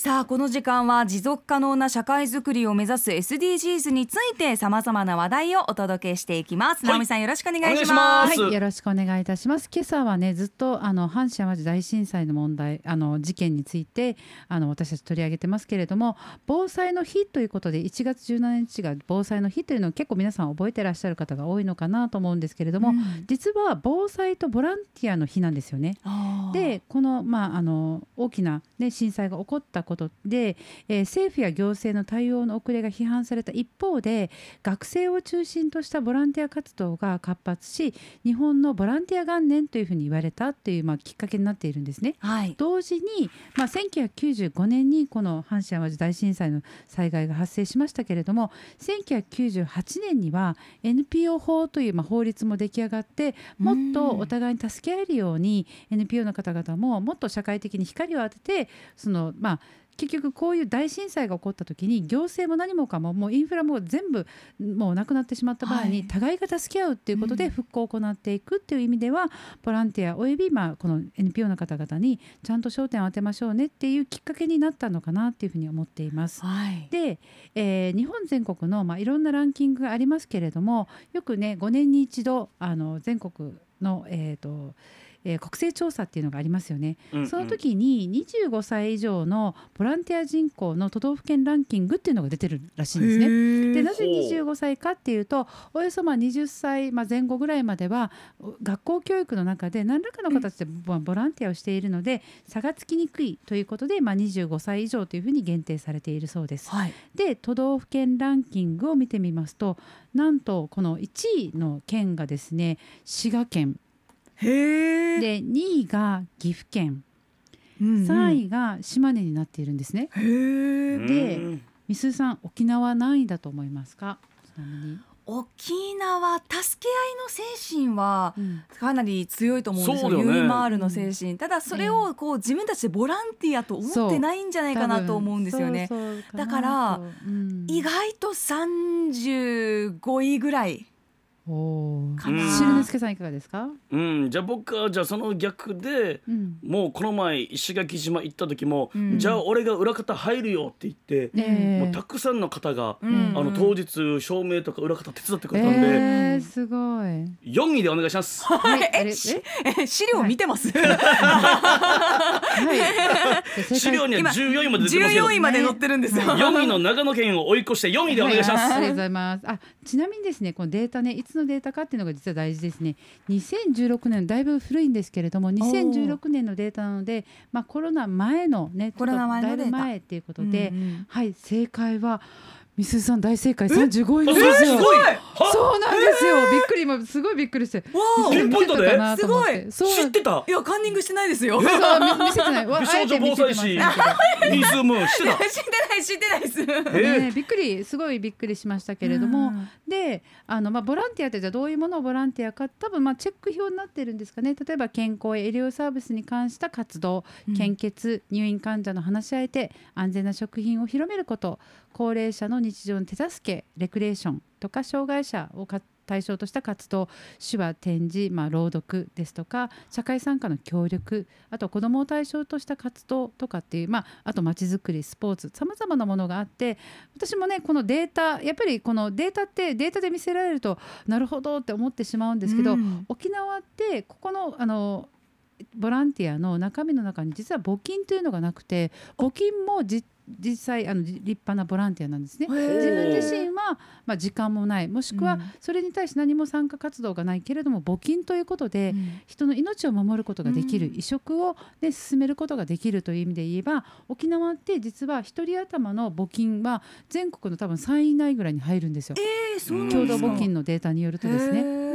さあこの時間は持続可能な社会づくりを目指す SDGs についてさまざまな話題をお届けしていきます。はい直美さんよろしくお願いしますはい、よろしくお願いいたします。今朝はね、ずっとあの阪神・淡路大震災の問題、あの事件についてあの私たち取り上げてますけれども、防災の日ということで1月17日が防災の日というのを結構皆さん覚えてらっしゃる方が多いのかなと思うんですけれども、うん実は防災とボランティアの日なんですよね。でこの,、まあ、あの大きな、ね、震災が起こったことで、えー政府や行政の対応の遅れが批判された一方で学生を中心としたボランティア活動が活発し日本のボランティア元年というふうに言われたっていう、まあ、きっかけになっているんですね。はい。同時に、まあ、1995年にこの阪神・淡路大震災の災害が発生しましたけれども1998年には NPO 法という、まあ、法律も出来上がってもっとお互いに助け合えるように NPO の方々ももっと社会的に光を当ててそのまあ結局こういう大震災が起こった時に行政も何もかももうインフラも全部もうなくなってしまった場合はいに互いが助け合うっていうことうんで復興を行っていくっていう意味ではボランティアおよびまあこの NPO の方々にちゃんと焦点を当てましょうねっていうきっかけになったのかなっていうふうに思っています。はい。で、えー日本全国の、まあ、いろんなランキングがありますけれどもよくね5年に一度あの全国の、えーとえー国勢調査っていうのがありますよね。うんうんその時に25歳以上のボランティア人口の都道府県ランキングっていうのが出てるらしいんですね。でなぜほう25歳かっていうとおよそまあ20歳、まあ、前後ぐらいまでは学校教育の中で何らかの形でボボランティアをしているので差がつきにくいということで、まあ、25歳以上というふうに限定されているそうです。はい。で都道府県ランキングを見てみますとなんとこの1位の県がですね滋賀県。で2位が岐阜県。うんうん。3位が島根になっているんですね。へえ。でうん。みすさん沖縄何位だと思いますか？沖縄助け合いの精神はうん。かなり強いと思うんですよ。そうだよね。ユーマールの精神。ただそれをこう自分たちでボランティアと思ってないんじゃないかなと思うんですよね。多分そう。そうなだからとうん。意外と35位ぐらいかな。汁之介さんいかがですか、うん、じゃあ僕はじゃあその逆でうんもうこの前石垣島行った時も、うんじゃあ俺が裏方入るよって言って、えもうたくさんの方が、うんあの当日照明とか裏方手伝ってくれたんで、えー、すごい。4位でお願いします。はい、えしえ資料見てます、はい。資料には今14位まで出てますけど14位まで載ってるんですよ。4位の長野県を追い越して4位でお願いします。はいありがとうございます。あ、ちなみにですね、このデータね、いつのデータかっていうのが実は大事ですね。2016年、だいぶ古いんですけれども、2016年のデータなので、まあコロナ前のね、コロナ前のデータだいぶ前っていうことで、うんうんはい、正解は。みすさん大正解35位なんあですよ。すごい。は？そうなんですよ。びっくり今すごいびっくりして。わあピンポイントで見てたかなと思ってそう知ってた？い。やカンニングしてないですよ。見せてない。わ美少女防災士あえて見せてませんけどリズム知ってた？ってない知ってないです。えねびっくりすごいびっくりしましたけれども、うんであの、まあ、ボランティアってじゃあどういうものをボランティアか多分まあチェック表になってるんですかね例えば健康や医療サービスに関した活動うん献血入院患者の話し相手安全な食品を広めること高齢者の日常の手助けレクレーションとか障害者を対象とした活動手話展示、まあ、朗読ですとか社会参加の協力あと子どもを対象とした活動とかっていう、まあ、あとまちづくりスポーツさまざまなものがあって私もねこのデータやっぱりこのデータってデータで見せられるとなるほどって思ってしまうんですけど、うん沖縄ってここのあのボランティアの中身の中に実は募金というのがなくて募金もじ実際あのじ立派なボランティアなんですね。自分自身は、まあ、時間もない。もしくはうん。それに対して何も参加活動がないけれども募金ということで、うん。人の命を守ることができる、うん。移植を、ね、進めることができるという意味で言えば沖縄って実は一人頭の募金は全国の多分3位以内ぐらいに入るんですよ。えー、共同募金のデータによるとですね。へー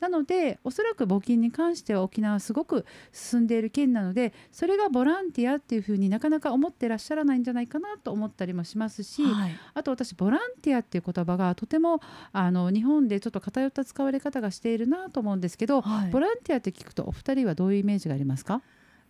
なのでおそらく募金に関しては沖縄はすごく進んでいる県なのでそれがボランティアっていうふうになかなか思ってらっしゃらないんじゃないかなと思ったりもしますし、はい。あと私ボランティアっていう言葉がとてもあの日本でちょっと偏った使われ方がしているなと思うんですけど、はい。ボランティアって聞くとお二人はどういうイメージがありますか？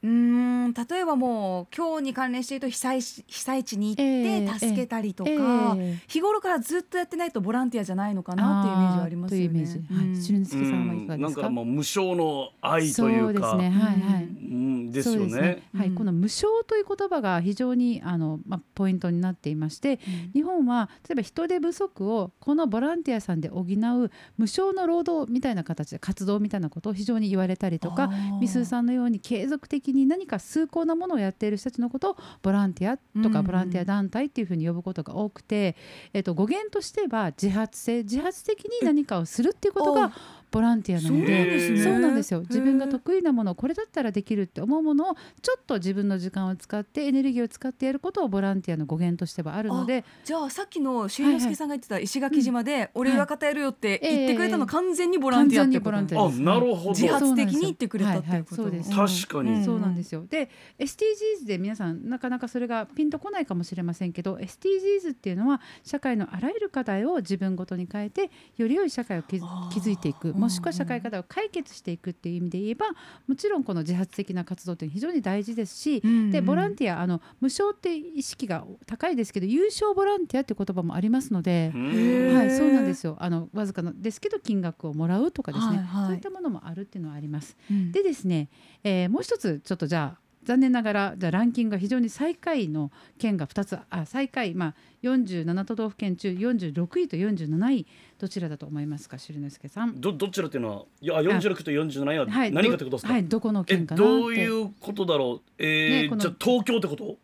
うーん例えばもう今日に関連していると被災し被災地に行っええて助けたりとか、ええ日頃からずっとやってないとボランティアじゃないのかなっていうイメージはありますよね。というイメージ、はい、うん。しるんすけさんはいかがうん。なんか。かもう無償の愛とそいううかですね、はいはい。うんですよそうですね。はい、うん。この無償という言葉が非常にあの、まあ、ポイントになっていまして日本は例えば人手不足をこのボランティアさんで補う無償の労働みたいな形で活動みたいなことを非常に言われたりとかみすーさんのように継続的に何か崇高なものをやっている人たちのことをボランティアとうんかボランティア団体っていうふうに呼ぶことが多くて、えっと、語源としては自発性自発的に何かをするっていうことがボランティアなのそうで。ね。そうなんですよ。自分が得意なものこれだったらできるって思うものをちょっと自分の時間を使ってエネルギーを使ってやることをボランティアの語源としてはあるのでじゃあさっきのしんのすけさんが言ってた石垣島で俺が方やるよって言ってくれたの完全にボランティアってこと完全にボランティアあなるほど。自発的に言ってくれたっていうこと。そうなんですはいはいそうです確かにそうなんですよ。で SDGs で皆さんなかなかそれがピンとこないかもしれませんけど SDGs っていうのは社会のあらゆる課題を自分ごとに変えてより良い社会を築いていく。うんもしくは社会課題を解決していくっていう意味で言えばもちろんこの自発的な活動って非常に大事ですし、うんでボランティアあの無償って意識が高いですけど有償ボランティアって言葉もありますので。はい、そうなんですよ。あのわずかなですけど金額をもらうとかですね、はいはいそういったものもあるっていうのはあります。うんでですね、えーもう一つちょっとじゃあ残念ながらじゃあランキングが非常に最下位の県が2つあ最下位まあ47都道府県中46位と47位どちらだと思いますか汁之助さん？どどちらっていうのはいや46と47ははい、何かってことですか？どはいどこのえ県かどういうことだろう？えーねじゃあ東京ってこと？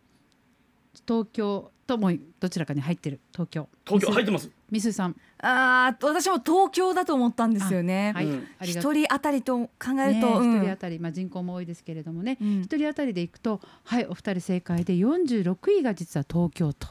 東京ともどちらかに入ってる東京東京入ってます。みすさん。あー私も東京だと思ったんですよね。はい、人当たりと考えるねと、うん。一人当たり、まあ、人口も多いですけれどもね。うん一人当たりでいくとはいお二人正解で46位が実は東京都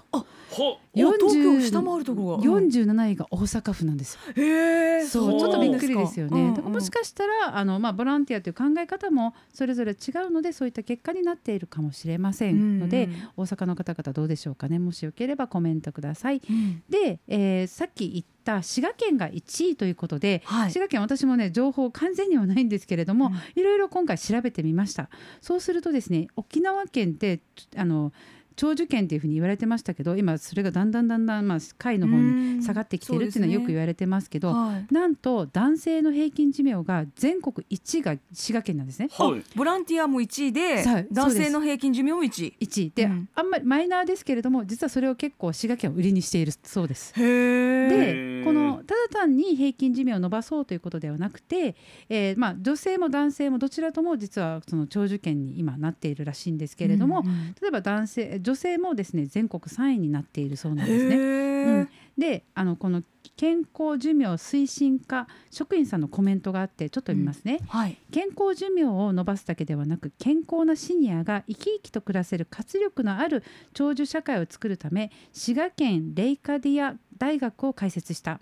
ほお東京下回るところが。うん。47位が大阪府なんですよ。へえそうちょっとびっくりですよね。だからもしかかしたらあの、まあ、ボランティアという考え方もそれぞれ違うのでそういった結果になっているかもしれませんので、大阪の方々どうでしょうかね。もしよければコメントください。で、えーさっき言った滋賀県が1位ということで、はい。滋賀県私もね情報完全にはないんですけれども、いろいろ今回調べてみました。そうするとですね沖縄県ってあの長寿県っていうふうに言われてましたけど今それがだんだんだんだんまあ下位の方に下がってきてるっていうのはよく言われてますけど、はい。なんと男性の平均寿命が全国1位が滋賀県なんですね。はい。ボランティアも1位ではい。男性の平均寿命も1位。1位で、うん。あんまりマイナーですけれども実はそれを結構滋賀県を売りにしているそうです。でこのただ単に平均寿命を伸ばそうということではなくて、えーまあ、女性も男性もどちらとも実はその長寿県に今なっているらしいんですけれども、例えば男性女性もですね全国3位になっているそうなんですね。へうえん、であのこの健康寿命推進課職員さんのコメントがあってちょっと見ますね、はい。健康寿命を伸ばすだけではなく健康なシニアが生き生きと暮らせる活力のある長寿社会を作るため滋賀県レイカディア大学を開設した。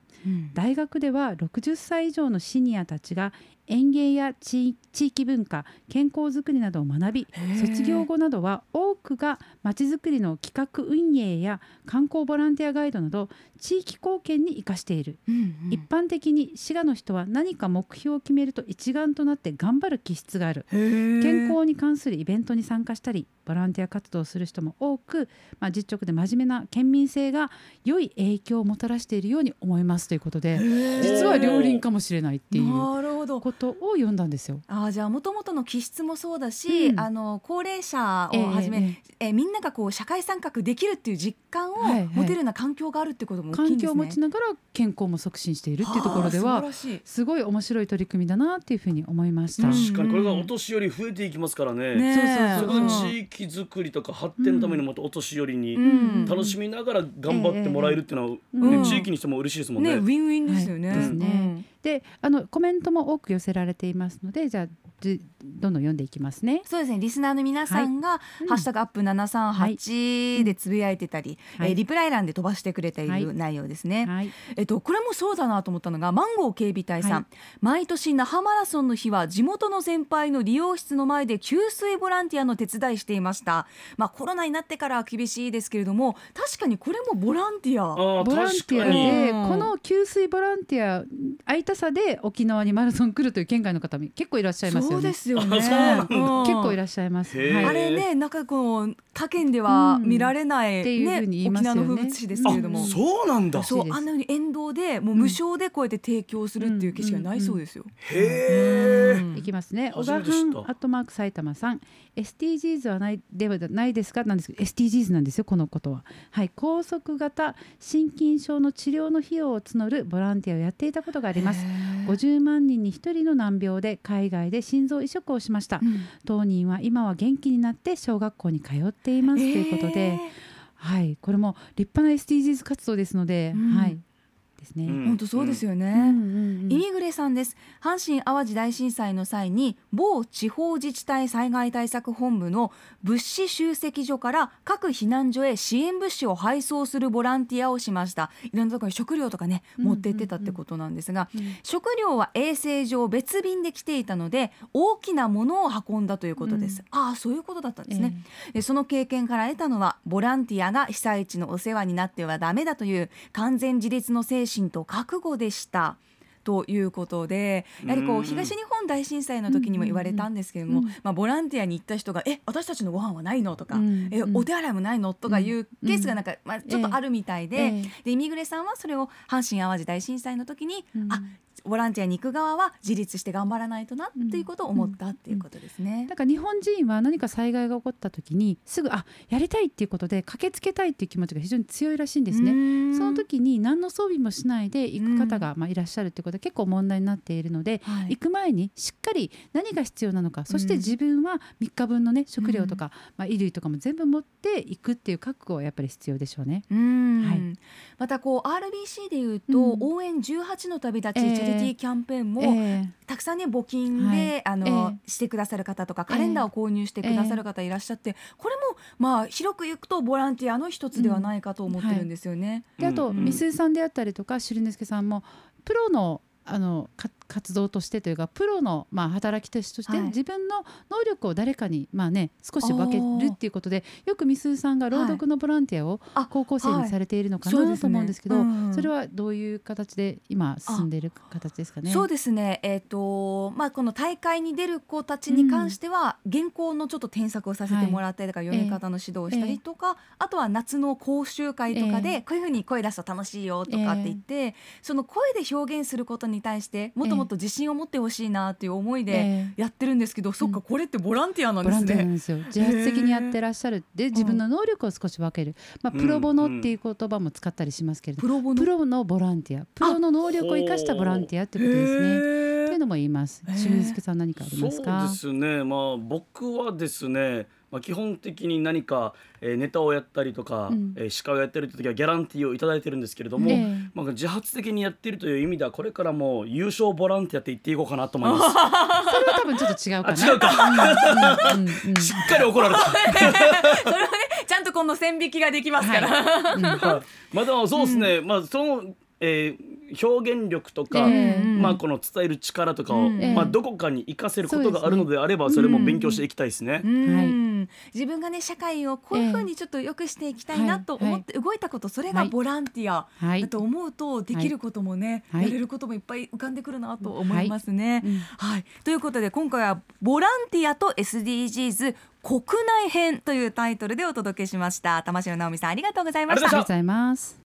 大学では60歳以上のシニアたちが園芸や地地域文化健康づくりなどを学び卒業後などは多くがまちづくりの企画運営や観光ボランティアガイドなど地域貢献に生かしている、一般的に滋賀の人は何か目標を決めると一丸となって頑張る気質がある。健健康に関するイベントに参加したりボランティア活動をする人も多く、まあ、実直で真面目な県民性が良い影響をもたらしているように思いますということで実は両輪かもしれないっていうことを読んだんですよ。あーじゃあもともとの気質もそうだし、うん。あの高齢者をはじめ、えええみんながこう社会参画できるっていう実感をはいはい。持てるような環境があるってことも大きいんですね。環境を持ちながら健康も促進しているっていうところでははあ素晴らしい。すごい面白い取り組みだなっていうふうに思いました。うん確かにこれがお年寄り増えていきますからね。ねえ。そこで地域づくりとか発展のためにもっとお年寄りにうん。楽しみながら頑張ってもらえるっていうのは、うんね地域にしても嬉しいですもんね。ねウィンウィンですよね。はいですねであのコメントも多く寄せられていますのでじゃあじどんどん読んでいきますね。そうですね。リスナーの皆さんが、うん。ハッシュタグアップ738でつぶやいてたり、はい。えーリプライ欄で飛ばしてくれていはい。る内容ですね、はい、えっと、これもそうだなと思ったのがマンゴー警備隊さん、はい。毎年那覇マラソンの日は地元の先輩の理容室の前で給水ボランティアの手伝いしていました。まあコロナになってからは厳しいですけれども確かにこれもボランティア。ボランティア。でうんこの給水ボランティア空いたさで沖縄にマラソン来るという県外の方も結構いらっしゃいますそうよね。ですよね。あそうなんだ。うん。結構いらっしゃいます、あれね、なんかこう他県では見られない、っていうねふうに言いま沖すよね。縄の風物詩ですけれども、うんそうなんだ。そうあんなように沿道でもう無償でこうやって提供するっていう景色がないそうですよ。へえうん。いきますね。小川初めて知った。藩アットマーク埼玉さん、SDGs はないではないですか？なんですけど、SDGs なんですよこのことは。はい、高速型心筋症の治療の費用を募るボランティアをやっていたことがあります。50万人に1人の難病で海外で心臓移植をしました。うん。当人は今は元気になって小学校に通っていますということで、えはい、これも立派な SDGs 活動ですので、うん。はい、ですね。うん。ー本当そうですよね。うん。うんうんイミグレさんです。阪神・淡路大震災の際に某地方自治体災害対策本部の物資集積所から各避難所へ支援物資を配送するボランティアをしました。いろんなところに食料とかねうん持って行ってたってことなんですが、うん食料は衛生上別便で来ていたので大きなものを運んだということです、ああそういうことだったんですね、でその経験から得たのはボランティアが被災地のお世話になってはダメだという完全自立の精神と覚悟でした。ということでやはりこう東日本大震災の時にも言われたんですけれども、まあ、ボランティアに行った人が「え私たちのご飯はないの?」とかうん「えお手洗いもないの?」とかいうケースがなんか、まあ、ちょっとあるみたいで,、ええ。でイミグレさんはそれを阪神・淡路大震災の時に、うん。あボランティアに行く側は自立して頑張らないとなっていうことを思ったっていうことですね。なんか日本人は何か災害が起こった時にすぐあやりたいっていうことで駆けつけたいっていう気持ちが非常に強いらしいんですね。ねその時に何の装備もしないで行く方がまあいらっしゃるっていうことは結構問題になっているので、はい。行く前にしっかり何が必要なのかそしてうん自分は3日分のね食料とか、まあ、衣類とかも全部持っていくっていう覚悟はやっぱり必要でしょうね。うん。はい。またこう RBC でいうと、うん。応援18の旅立ち、ええチャリティーキャンペーンも、えたくさんね募金で、はい。あの、えしてくださる方とかカレンダーを購入してくださる方いらっしゃって、これもまあ広く言うとボランティアの一つではないかと思ってるんですよね。えであと、うん。うんみすゞさんであったりとかしるねすけさんもプロのあのか活動としてというかプロの、まあ、働き手として、はい。自分の能力を誰かに、まあね、少し分けるっていうことでよくみすゞさんが朗読のボランティアをあ高校生にされているのかなと思うんですけど、うんそれはどういう形で今進んでいる形ですかね？そうですね、えーとまあ、この大会に出る子たちに関しては、原稿のちょっと添削をさせてもらったりとか、読み方の指導をしたりとか、あとは夏の講習会とかで、えこういうふうに声出すと楽しいよとかって言って、その声で表現することに対してもっともっと自信を持ってほしいなっていう思いでええやってるんですけど、そっかこれってボランティアなんですボランティアなんね。ですよ。自発的にやってらっしゃるで自分の能力を少し分ける、まあ、プロボノっていう言葉も使ったりしますけれども、プロボノ？ボランティア。プロの能力を生かしたボランティアってことですね。というのも言います。へーしゅんすけさん何かありますか？そうですねまあ僕はですねまあ、基本的に何か、えーネタをやったりとか、うんえー司会をやってる時はギャランティーをいただいてるんですけれども、ええまあ、自発的にやっているという意味ではこれからも優勝ボランティアって言っていこうかなと思います。それは多分ちょっと違うかあな。違うかうんうんうんうんしっかり怒られた。それはねちゃんとこの線引きができますから。はいはいまあでもそうですね、まあその、えー表現力とか、ええまあこの伝える力とかを、うんまあどこかに活かせることがあるのであればそれも勉強していきたいですね。うん。自分がね社会をこういうふうにちょっと良くしていきたいなと思って動いたこと、それがボランティアはい。だと思うとできることもね、はい。やれることもいっぱい浮かんでくるなと思いますね。うんはい、ということで今回は「ボランティアと SDGs 国内編」というタイトルでお届けしました。玉城直美さんありがとうございました。ありがとうございます。